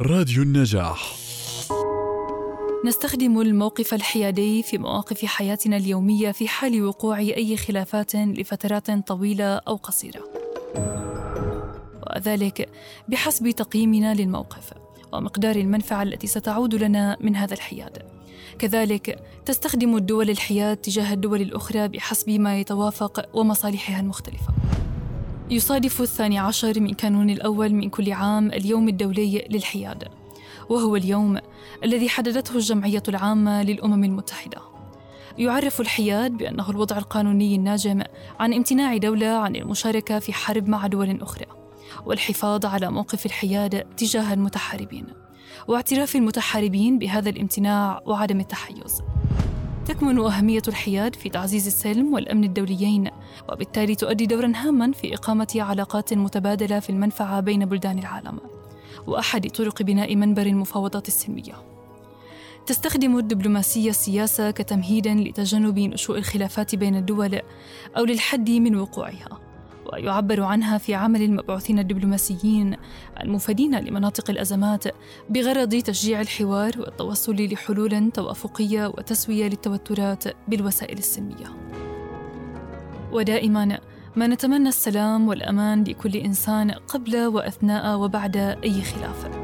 راديو النجاح نستخدم الموقف الحيادي في مواقف حياتنا اليومية في حال وقوع أي خلافات لفترات طويلة أو قصيرة. وذلك بحسب تقييمنا للموقف ومقدار المنفعة التي ستعود لنا من هذا الحياد. كذلك تستخدم الدول الحياد تجاه الدول الأخرى بحسب ما يتوافق ومصالحها المختلفة. يصادف الثاني عشر من كانون الأول من كل عام اليوم الدولي للحياد وهو اليوم الذي حددته الجمعية العامة للأمم المتحدة. يعرف الحياد بأنه الوضع القانوني الناجم عن امتناع دولة عن المشاركة في حرب مع دول أخرى والحفاظ على موقف الحياد تجاه المتحاربين واعتراف المتحاربين بهذا الامتناع وعدم التحيز. تكمن أهمية الحياد في تعزيز السلم والأمن الدوليين وبالتالي تؤدي دورا هاما في إقامة علاقات متبادلة في المنفعة بين بلدان العالم وأحد طرق بناء منبر المفاوضات السلمية. تستخدم الدبلوماسية السياسة كتمهيد لتجنب نشوء الخلافات بين الدول أو للحد من وقوعها. ويعبر عنها في عمل المبعوثين الدبلوماسيين المفيدين لمناطق الأزمات بغرض تشجيع الحوار والتوصل لحلول توافقية وتسوية للتوترات بالوسائل السلمية. ودائما ما نتمنى السلام والأمان لكل إنسان قبل وأثناء وبعد أي خلاف.